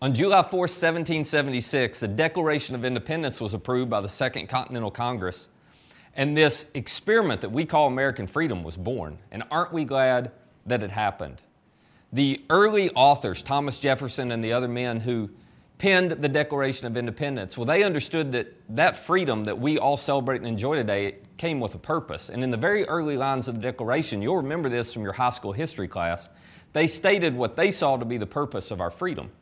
On July 4, 1776, the Declaration of Independence was approved by the Second Continental Congress. And this experiment that we call American freedom was born. And aren't we glad that it happened? The early authors, Thomas Jefferson and the other men who penned the Declaration of Independence, well, they understood that that freedom that we all celebrate and enjoy today came with a purpose. And in the very early lines of the Declaration, you'll remember this from your high school history class, they stated what they saw to be the purpose of our freedom.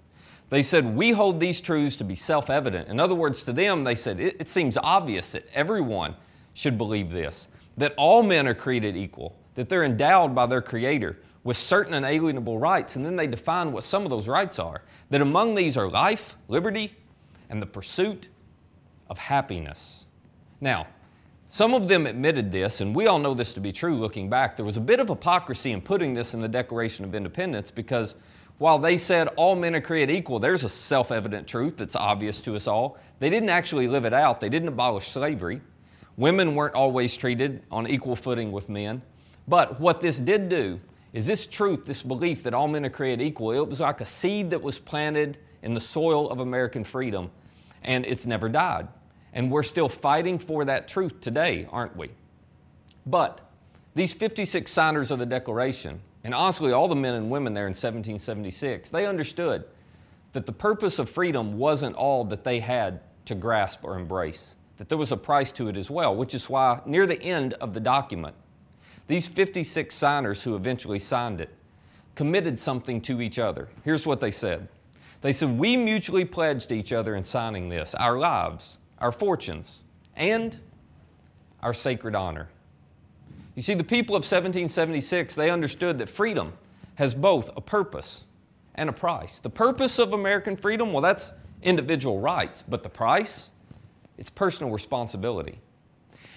They said, We hold these truths to be self evident. In other words, to them, they said, it, it seems obvious that everyone should believe this that all men are created equal, that they're endowed by their Creator with certain inalienable rights. And then they define what some of those rights are that among these are life, liberty, and the pursuit of happiness. Now, some of them admitted this, and we all know this to be true looking back. There was a bit of hypocrisy in putting this in the Declaration of Independence because while they said all men are created equal, there's a self evident truth that's obvious to us all. They didn't actually live it out, they didn't abolish slavery. Women weren't always treated on equal footing with men. But what this did do is this truth, this belief that all men are created equal, it was like a seed that was planted in the soil of American freedom, and it's never died. And we're still fighting for that truth today, aren't we? But these 56 signers of the Declaration, and honestly, all the men and women there in 1776, they understood that the purpose of freedom wasn't all that they had to grasp or embrace that there was a price to it as well, which is why near the end of the document, these 56 signers who eventually signed it committed something to each other. Here's what they said They said, We mutually pledged each other in signing this our lives, our fortunes, and our sacred honor. You see, the people of 1776, they understood that freedom has both a purpose and a price. The purpose of American freedom, well, that's individual rights, but the price, it's personal responsibility.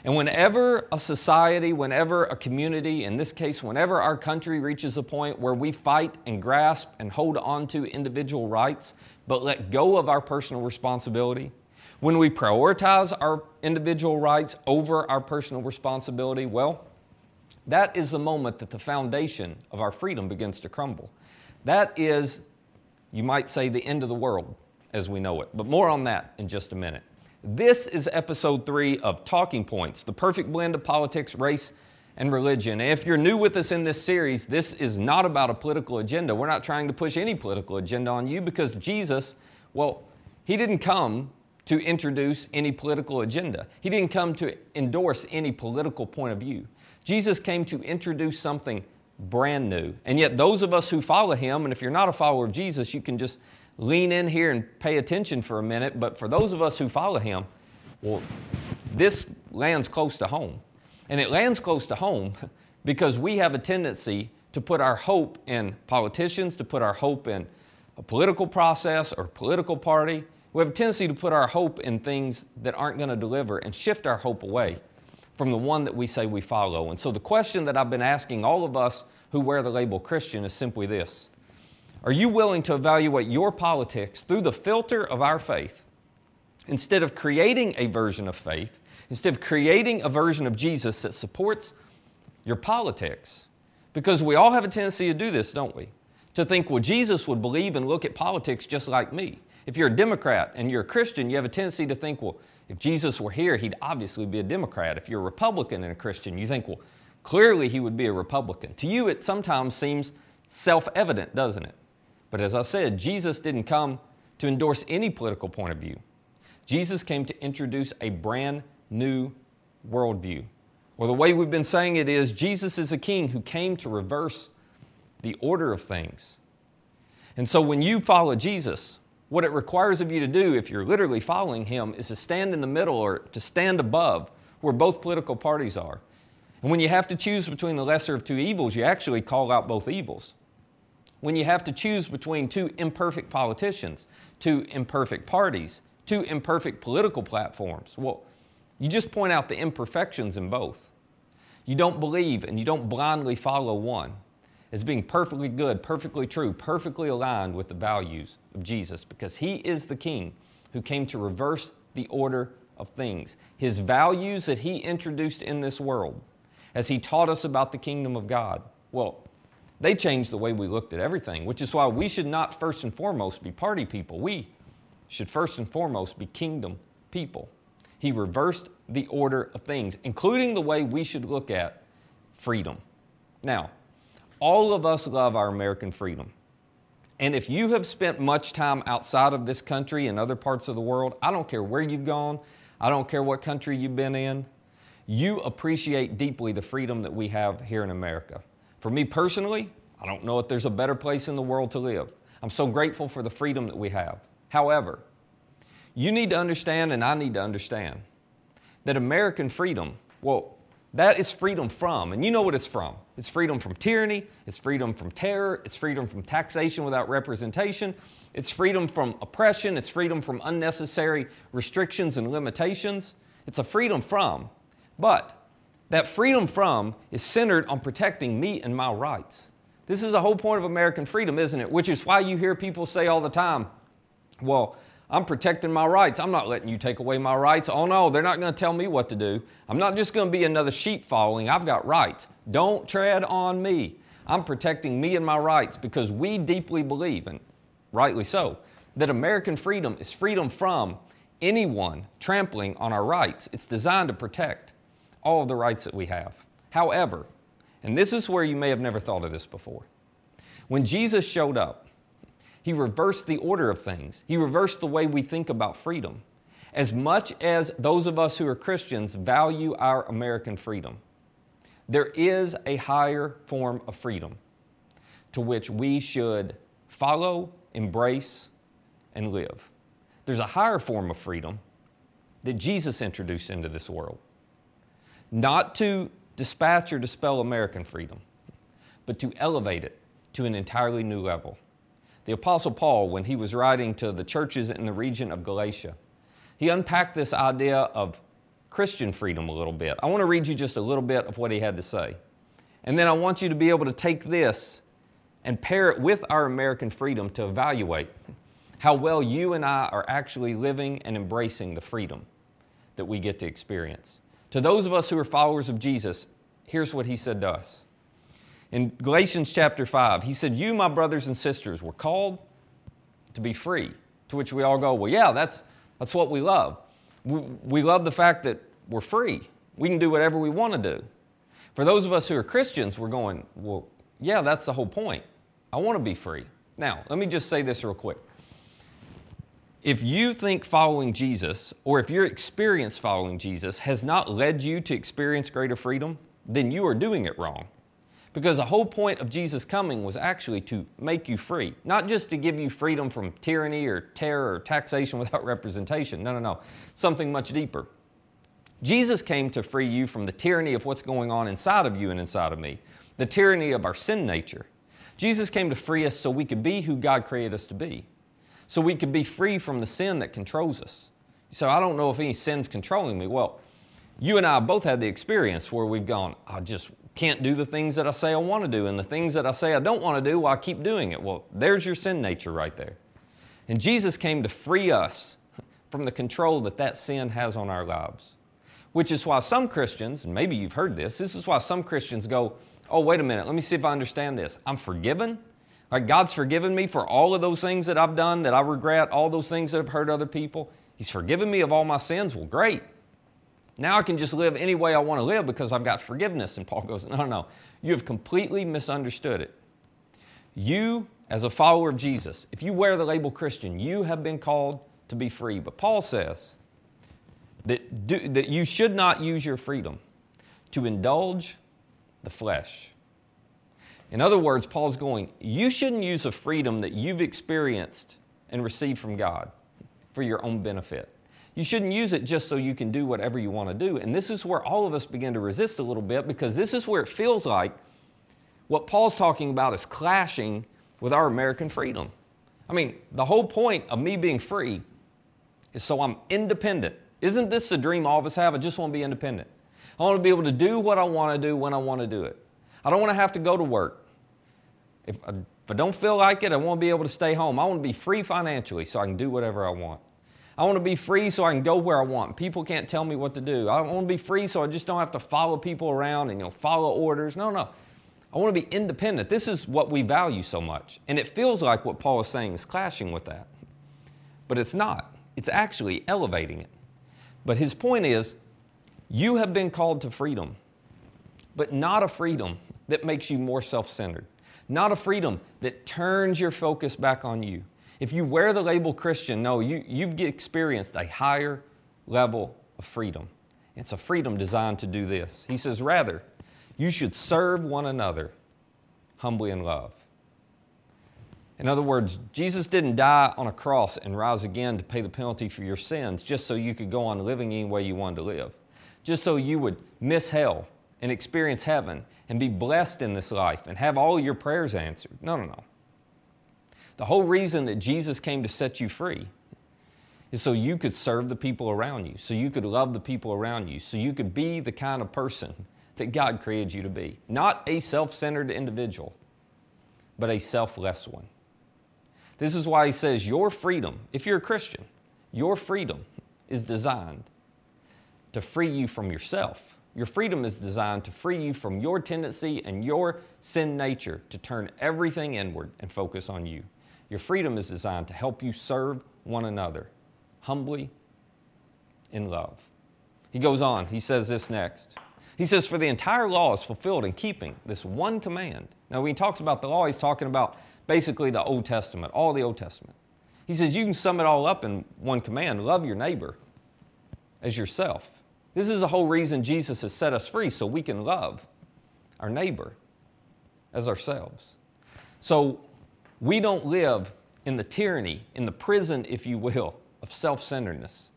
And whenever a society, whenever a community, in this case, whenever our country reaches a point where we fight and grasp and hold on to individual rights, but let go of our personal responsibility, when we prioritize our individual rights over our personal responsibility, well, that is the moment that the foundation of our freedom begins to crumble. That is, you might say, the end of the world as we know it. But more on that in just a minute. This is episode three of Talking Points, the perfect blend of politics, race, and religion. if you're new with us in this series, this is not about a political agenda. We're not trying to push any political agenda on you because Jesus, well, he didn't come to introduce any political agenda. He didn't come to endorse any political point of view. Jesus came to introduce something brand new. And yet, those of us who follow him, and if you're not a follower of Jesus, you can just lean in here and pay attention for a minute. But for those of us who follow him, well, this lands close to home. And it lands close to home because we have a tendency to put our hope in politicians, to put our hope in a political process or political party. We have a tendency to put our hope in things that aren't going to deliver and shift our hope away from the one that we say we follow. And so the question that I've been asking all of us who wear the label Christian is simply this are you willing to evaluate your politics through the filter of our faith instead of creating a version of faith, instead of creating a version of Jesus that supports your politics? Because we all have a tendency to do this, don't we? To think, well, Jesus would believe and look at politics just like me. If you're a Democrat and you're a Christian, you have a tendency to think, well, if Jesus were here, he'd obviously be a Democrat. If you're a Republican and a Christian, you think, well, clearly he would be a Republican. To you, it sometimes seems self evident, doesn't it? But as I said, Jesus didn't come to endorse any political point of view. Jesus came to introduce a brand new worldview. Or the way we've been saying it is Jesus is a king who came to reverse the order of things. And so when you follow Jesus, what it requires of you to do, if you're literally following him, is to stand in the middle or to stand above where both political parties are. And when you have to choose between the lesser of two evils, you actually call out both evils when you have to choose between two imperfect politicians, two imperfect parties, two imperfect political platforms? Well, you just point out the imperfections in both. You don't believe and you don't blindly follow one as being perfectly good, perfectly true, perfectly aligned with the values of Jesus because he is the king who came to reverse the order of things. His values that he introduced in this world as he taught us about the kingdom of God. Well, They changed the way we looked at everything, which is why we should not first and foremost be party people. We should first and foremost be kingdom people. He reversed the order of things, including the way we should look at freedom. Now, all of us love our American freedom. And if you have spent much time outside of this country and other parts of the world, I don't care where you've gone, I don't care what country you've been in, you appreciate deeply the freedom that we have here in America. For me personally, I don't know if there's a better place in the world to live. I'm so grateful for the freedom that we have. However, you need to understand, and I need to understand, that American freedom, well, that is freedom from, and you know what it's from. It's freedom from tyranny, it's freedom from terror, it's freedom from taxation without representation, it's freedom from oppression, it's freedom from unnecessary restrictions and limitations. It's a freedom from. But that freedom from is centered on protecting me and my rights. This is the whole point of American freedom, isn't it? Which is why you hear people say all the time, well, I'm protecting my rights. I'm not letting you take away my rights. Oh no, they're not going to tell me what to do. I'm not just going to be another sheep following. I've got rights. Don't tread on me. I'm protecting me and my rights because we deeply believe, and rightly so, that American freedom is freedom from anyone trampling on our rights. It's designed to protect all of the rights that we have. However, and this is where you may have never thought of this before, when Jesus showed up, he reversed the order of things. He reversed the way we think about freedom. As much as those of us who are Christians value our American freedom, there is a higher form of freedom to which we should follow, embrace, and live. There's a higher form of freedom that Jesus introduced into this world. Not to dispatch or dispel American freedom, but to elevate it to an entirely new level. The Apostle Paul, when he was writing to the churches in the region of Galatia, he unpacked this idea of Christian freedom a little bit. I want to read you just a little bit of what he had to say. And then I want you to be able to take this and pair it with our American freedom to evaluate how well you and I are actually living and embracing the freedom that we get to experience. To those of us who are followers of Jesus, here's what he said to us in Galatians chapter 5, he said, You, my brothers and sisters, were called to be free. To which we all go, Well, yeah, that's, that's what we love. We, we love the fact that we're free. We can do whatever we want to do. For those of us who are Christians, we're going, Well, yeah, that's the whole point. I want to be free. Now, let me just say this real quick. If you think following Jesus, or if your experience following Jesus has not led you to experience greater freedom, then you are doing it wrong. Because the whole point of Jesus coming was actually to make you free, not just to give you freedom from tyranny or terror or taxation without representation. No, no, no. Something much deeper. Jesus came to free you from the tyranny of what's going on inside of you and inside of me, the tyranny of our sin nature. Jesus came to free us so we could be who God created us to be, so we could be free from the sin that controls us. So I don't know if any sin's controlling me. Well, you and I both had the experience where we've gone, I just can't do the things that I say I want to do, and the things that I say I don't want to do, well, I keep doing it. Well, there's your sin nature right there. And Jesus came to free us from the control that that sin has on our lives. Which is why some Christians, and maybe you've heard this, this is why some Christians go, oh, wait a minute, let me see if I understand this. I'm forgiven. Like God's forgiven me for all of those things that I've done that I regret, all those things that have hurt other people. He's forgiven me of all my sins. Well, great. Now I can just live any way I want to live because I've got forgiveness. And Paul goes, No, no, you have completely misunderstood it. You, as a follower of Jesus, if you wear the label Christian, you have been called to be free. But Paul says that, do, that you should not use your freedom to indulge the flesh. In other words, Paul's going, you shouldn't use a freedom that you've experienced and received from God for your own benefit. You shouldn't use it just so you can do whatever you want to do. And this is where all of us begin to resist a little bit because this is where it feels like what Paul's talking about is clashing with our American freedom. I mean, the whole point of me being free is so I'm independent. Isn't this the dream all of us have? I just want to be independent. I want to be able to do what I want to do when I want to do it. I don't want to have to go to work. If I, if I don't feel like it, I want to be able to stay home. I want to be free financially so I can do whatever I want. I want to be free so I can go where I want. People can't tell me what to do. I want to be free so I just don't have to follow people around and you know follow orders. No, no. I want to be independent. This is what we value so much. And it feels like what Paul is saying is clashing with that. But it's not, it's actually elevating it. But his point is you have been called to freedom, but not a freedom that makes you more self centered, not a freedom that turns your focus back on you. If you wear the label Christian, no, you, you've experienced a higher level of freedom. It's a freedom designed to do this. He says, rather, you should serve one another humbly in love. In other words, Jesus didn't die on a cross and rise again to pay the penalty for your sins just so you could go on living any way you wanted to live, just so you would miss hell and experience heaven and be blessed in this life and have all your prayers answered. No, no, no. The whole reason that Jesus came to set you free is so you could serve the people around you, so you could love the people around you, so you could be the kind of person that God created you to be. Not a self centered individual, but a selfless one. This is why he says your freedom, if you're a Christian, your freedom is designed to free you from yourself. Your freedom is designed to free you from your tendency and your sin nature to turn everything inward and focus on you. Your freedom is designed to help you serve one another humbly in love. He goes on, he says this next. He says, For the entire law is fulfilled in keeping this one command. Now, when he talks about the law, he's talking about basically the Old Testament, all the Old Testament. He says you can sum it all up in one command love your neighbor as yourself. This is the whole reason Jesus has set us free, so we can love our neighbor as ourselves. So we don't live in the tyranny, in the prison, if you will, of self centeredness,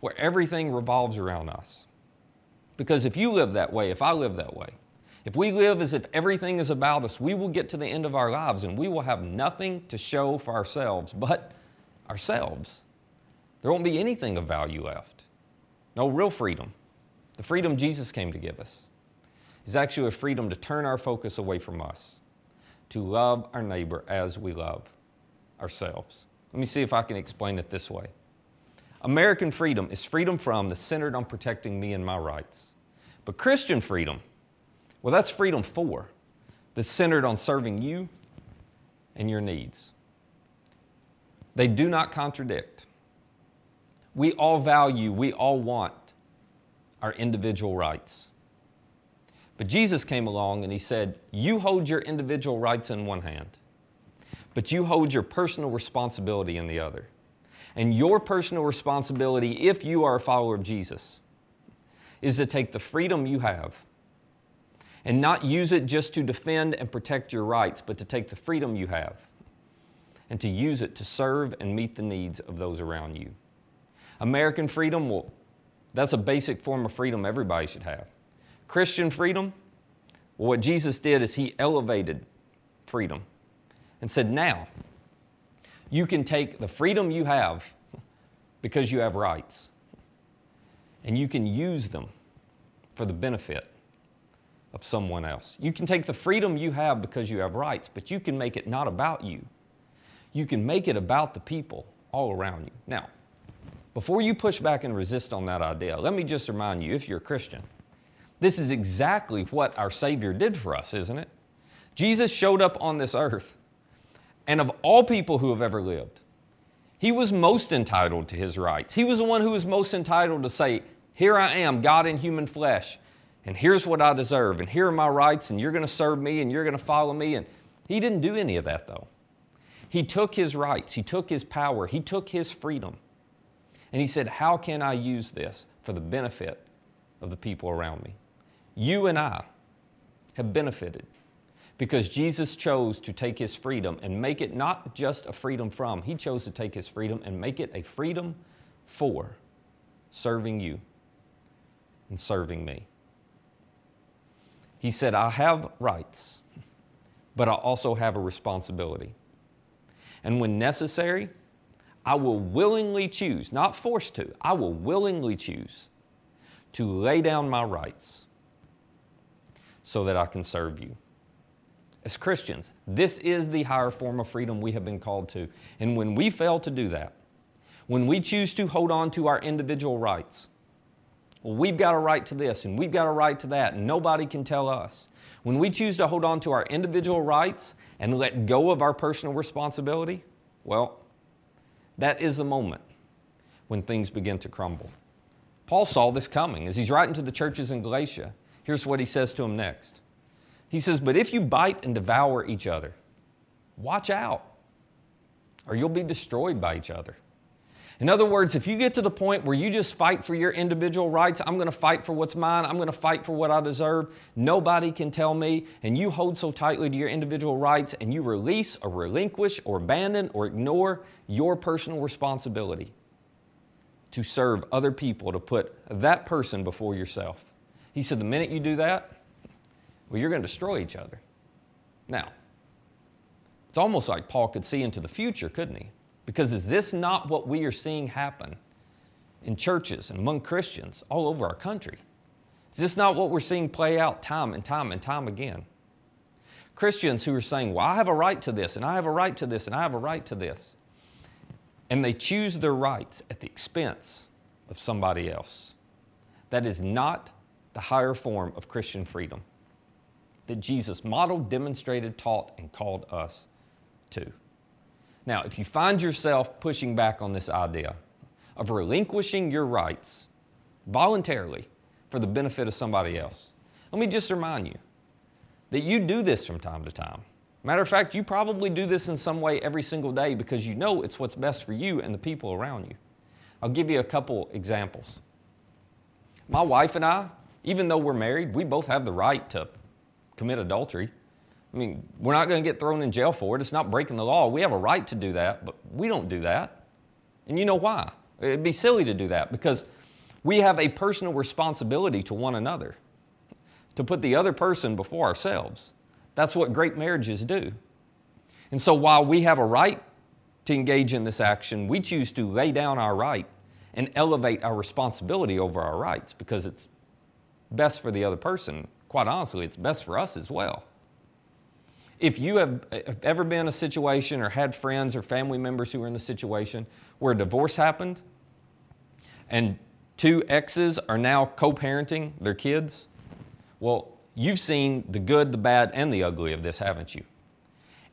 where everything revolves around us. Because if you live that way, if I live that way, if we live as if everything is about us, we will get to the end of our lives and we will have nothing to show for ourselves but ourselves. There won't be anything of value left. No real freedom. The freedom Jesus came to give us is actually a freedom to turn our focus away from us, to love our neighbor as we love ourselves. Let me see if I can explain it this way. American freedom is freedom from that's centered on protecting me and my rights. But Christian freedom well, that's freedom for, that's centered on serving you and your needs. They do not contradict. We all value, we all want our individual rights. But Jesus came along and he said, You hold your individual rights in one hand, but you hold your personal responsibility in the other. And your personal responsibility, if you are a follower of Jesus, is to take the freedom you have and not use it just to defend and protect your rights, but to take the freedom you have and to use it to serve and meet the needs of those around you. American freedom, well, that's a basic form of freedom everybody should have. Christian freedom, well, what Jesus did is he elevated freedom and said, now you can take the freedom you have because you have rights and you can use them for the benefit of someone else. You can take the freedom you have because you have rights, but you can make it not about you. You can make it about the people all around you. Now, before you push back and resist on that idea, let me just remind you if you're a Christian, this is exactly what our Savior did for us, isn't it? Jesus showed up on this earth, and of all people who have ever lived, he was most entitled to his rights. He was the one who was most entitled to say, Here I am, God in human flesh and here's what I deserve, and here are my rights, and you're going to serve me, and you're going to follow me. And he didn't do any of that, though. He took his rights, he took his power, he took his freedom, and he said, How can I use this for the benefit of the people around me? You and I have benefited because Jesus chose to take his freedom and make it not just a freedom from, he chose to take his freedom and make it a freedom for serving you and serving me. He said, I have rights, but I also have a responsibility. And when necessary, I will willingly choose, not forced to, I will willingly choose to lay down my rights so that I can serve you. As Christians, this is the higher form of freedom we have been called to. And when we fail to do that, when we choose to hold on to our individual rights, well, we've got a right to this and we've got a right to that, and nobody can tell us. when we choose to hold on to our individual rights and let go of our personal responsibility, well, that is the moment when things begin to crumble. Paul saw this coming as he's writing to the churches in Galatia. Here's what he says to him next. He says, But if you bite and devour each other, watch out, or you'll be destroyed by each other. In other words, if you get to the point where you just fight for your individual rights, I'm going to fight for what's mine, I'm going to fight for what I deserve, nobody can tell me, and you hold so tightly to your individual rights and you release or relinquish or abandon or ignore your personal responsibility to serve other people, to put that person before yourself. He said, the minute you do that, well, you're going to destroy each other. Now, it's almost like Paul could see into the future, couldn't he? Because is this not what we are seeing happen in churches and among Christians all over our country? Is this not what we're seeing play out time and time and time again? Christians who are saying, Well, I have a right to this, and I have a right to this, and I have a right to this. And they choose their rights at the expense of somebody else. That is not the higher form of Christian freedom that Jesus modeled, demonstrated, taught, and called us to. Now, if you find yourself pushing back on this idea of relinquishing your rights voluntarily for the benefit of somebody else, let me just remind you that you do this from time to time. Matter of fact, you probably do this in some way every single day because you know it's what's best for you and the people around you. I'll give you a couple examples. My wife and I, even though we're married, we both have the right to commit adultery. I mean, we're not going to get thrown in jail for it. It's not breaking the law. We have a right to do that, but we don't do that. And you know why? It'd be silly to do that because we have a personal responsibility to one another to put the other person before ourselves. That's what great marriages do. And so while we have a right to engage in this action, we choose to lay down our right and elevate our responsibility over our rights because it's best for the other person. Quite honestly, it's best for us as well. If you have ever been in a situation or had friends or family members who were in the situation where a divorce happened and two exes are now co parenting their kids, well, you've seen the good, the bad, and the ugly of this, haven't you?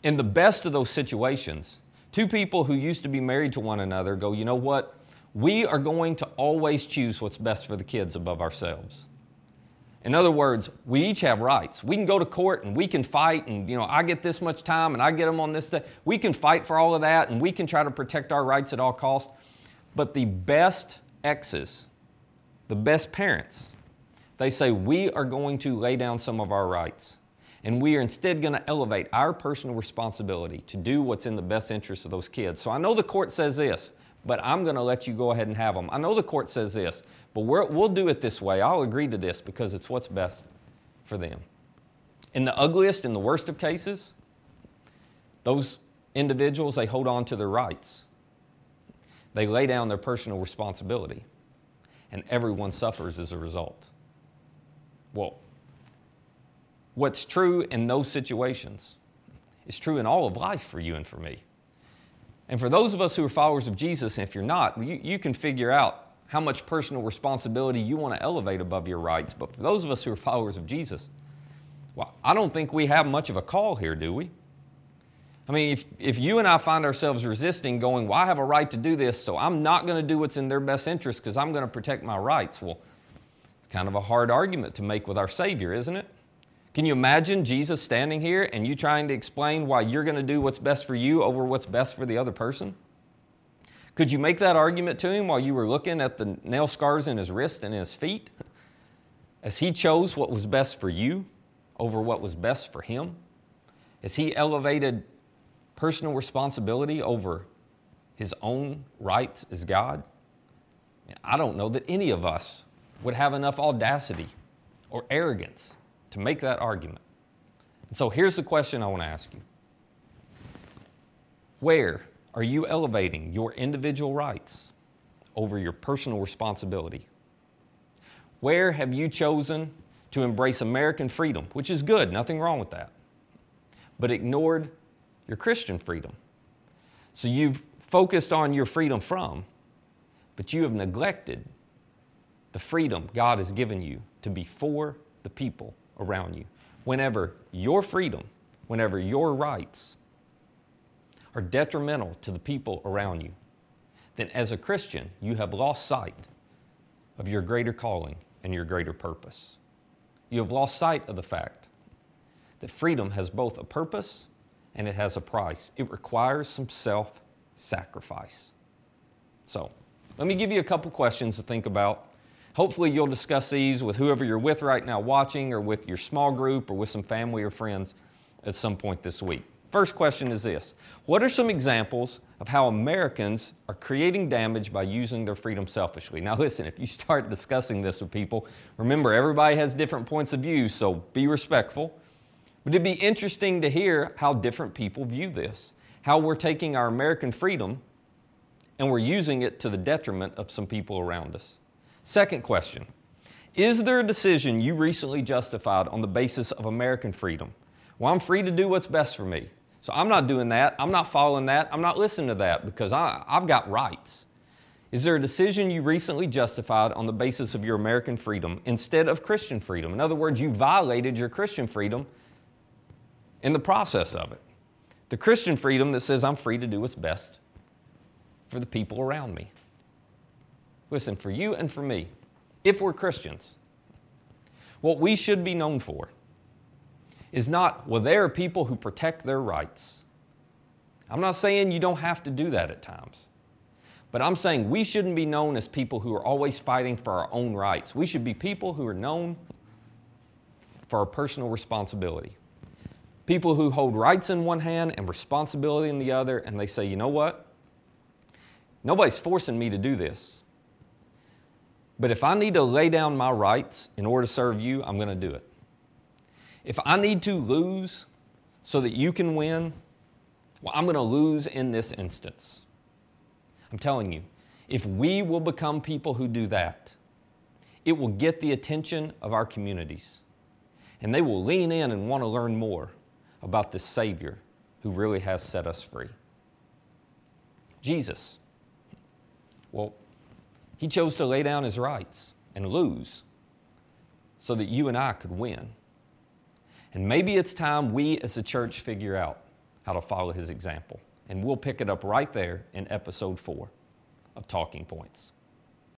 In the best of those situations, two people who used to be married to one another go, you know what? We are going to always choose what's best for the kids above ourselves. In other words, we each have rights. We can go to court and we can fight, and you know, I get this much time and I get them on this day. We can fight for all of that and we can try to protect our rights at all costs. But the best exes, the best parents, they say we are going to lay down some of our rights. And we are instead going to elevate our personal responsibility to do what's in the best interest of those kids. So I know the court says this, but I'm going to let you go ahead and have them. I know the court says this, but we will do it this way. I'll agree to this because it's what's best for them. In the ugliest and the worst of cases, those individuals, they hold on to their rights. They lay down their personal responsibility, and everyone suffers as a result. Well, what's true in those situations is true in all of life for you and for me. And for those of us who are followers of Jesus, and if you're not, you, you can figure out how much personal responsibility you want to elevate above your rights. But for those of us who are followers of Jesus, well, I don't think we have much of a call here, do we? I mean, if, if you and I find ourselves resisting, going, Well, I have a right to do this, so I'm not going to do what's in their best interest because I'm going to protect my rights. Well, it's kind of a hard argument to make with our Savior, isn't it? Can you imagine Jesus standing here and you trying to explain why you're going to do what's best for you over what's best for the other person? Could you make that argument to him while you were looking at the nail scars in his wrist and his feet? As he chose what was best for you over what was best for him? As he elevated personal responsibility over his own rights as God? I don't know that any of us would have enough audacity or arrogance to make that argument. And so here's the question I want to ask you Where are you elevating your individual rights over your personal responsibility? Where have you chosen to embrace American freedom, which is good, nothing wrong with that, but ignored your Christian freedom? So you've focused on your freedom from, but you have neglected the freedom God has given you to be for the people around you. whenever your freedom, whenever your rights are detrimental to the people around you, then as a Christian, you have lost sight of your greater calling and your greater purpose. You have lost sight of the fact that freedom has both a purpose and it has a price. It requires some self sacrifice. So, let me give you a couple questions to think about. Hopefully, you'll discuss these with whoever you're with right now watching, or with your small group, or with some family or friends at some point this week. First question is this What are some examples of how Americans are creating damage by using their freedom selfishly? Now, listen, if you start discussing this with people, remember everybody has different points of view, so be respectful. But it'd be interesting to hear how different people view this, how we're taking our American freedom and we're using it to the detriment of some people around us. Second question Is there a decision you recently justified on the basis of American freedom? Well, I'm free to do what's best for me. So I'm not doing that. I'm not following that. I'm not listening to that because I, I've got rights. Is there a decision you recently justified on the basis of your American freedom instead of Christian freedom? In other words, you violated your Christian freedom in the process of it. The Christian freedom that says I'm free to do what's best for the people around me. Listen, for you and for me, if we're Christians, what we should be known for is not, well, there are people who protect their rights. I'm not saying you don't have to do that at times. But I'm saying we shouldn't be known as people who are always fighting for our own rights. We should be people who are known for our personal responsibility. People who hold rights in one hand and responsibility in the other, and they say, you know what? Nobody's forcing me to do this. But if I need to lay down my rights in order to serve you, I'm going to do it. If I need to lose so that you can win, well, I'm going to lose in this instance. I'm telling you, if we will become people who do that, it will get the attention of our communities. And they will lean in and want to learn more about this Savior who really has set us free. Jesus. Well, he chose to lay down his rights and lose so that you and I could win. And maybe it's time we as a church figure out how to follow his example. And we'll pick it up right there in episode four of Talking Points.